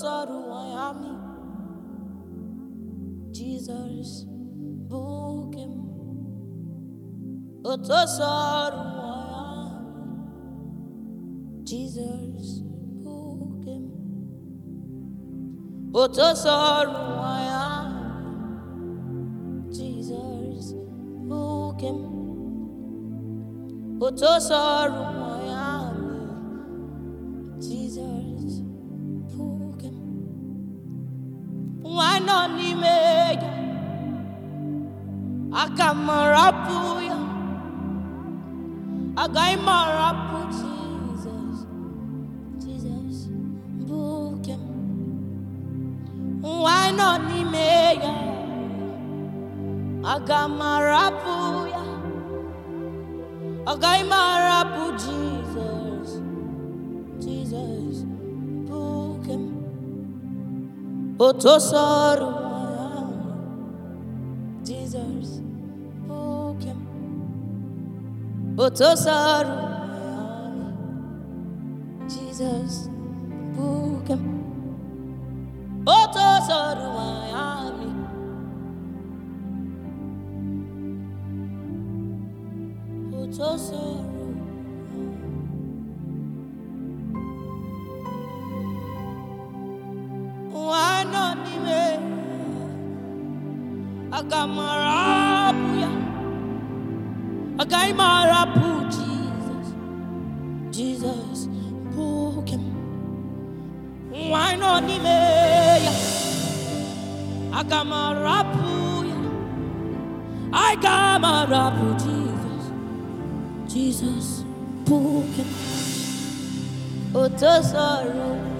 sọ̀rọ̀. Jesus, book him. Ó tó sọ̀rọ̀ wọ̀nyá mi. Jesus, tó sọ̀rọ̀. Jesus, book him. Ó tó sọ̀rọ̀ wọ̀nyá mi. Jesus, Why not ni meya? Akamarapuya. Agaimarapu Jesus. Jesus. Book him. Why not ni meya? Agamarapuya. Agaimarapu Jesus. Jesus. Otosaru Jesus him Otosaru Jesus him Otosaru Miami. Otosaru Agamarapuya. Agaimarapu, Jesus. Jesus, him. Why not me? Agamarapuya. Agamarapu, Jesus. Jesus, him. Otosoro.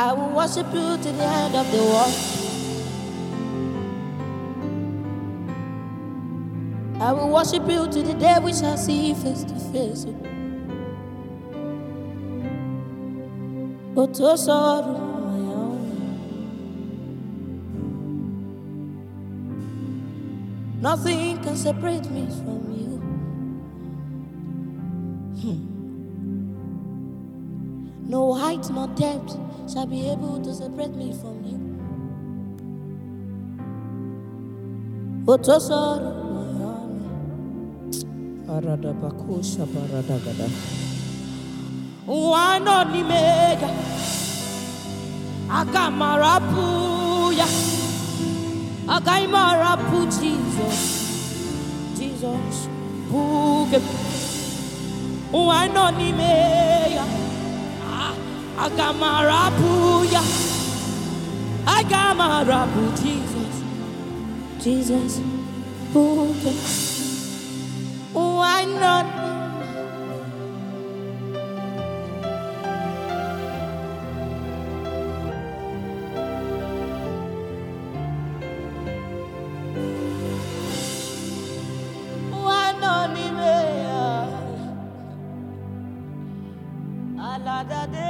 I will worship you to the end of the world. I will worship you to the day we shall see face to face. Otosoru Nothing can separate me from you. Hmm. No height no depth shall be able to separate me from you. Otosoro ni mega. Akamarapuya Akaimarapu Jesus. Jesus. Buke Wano ni mega Akamarapuya Akamarapu Jesus. Jesus Buke Why not? Why not? Alada de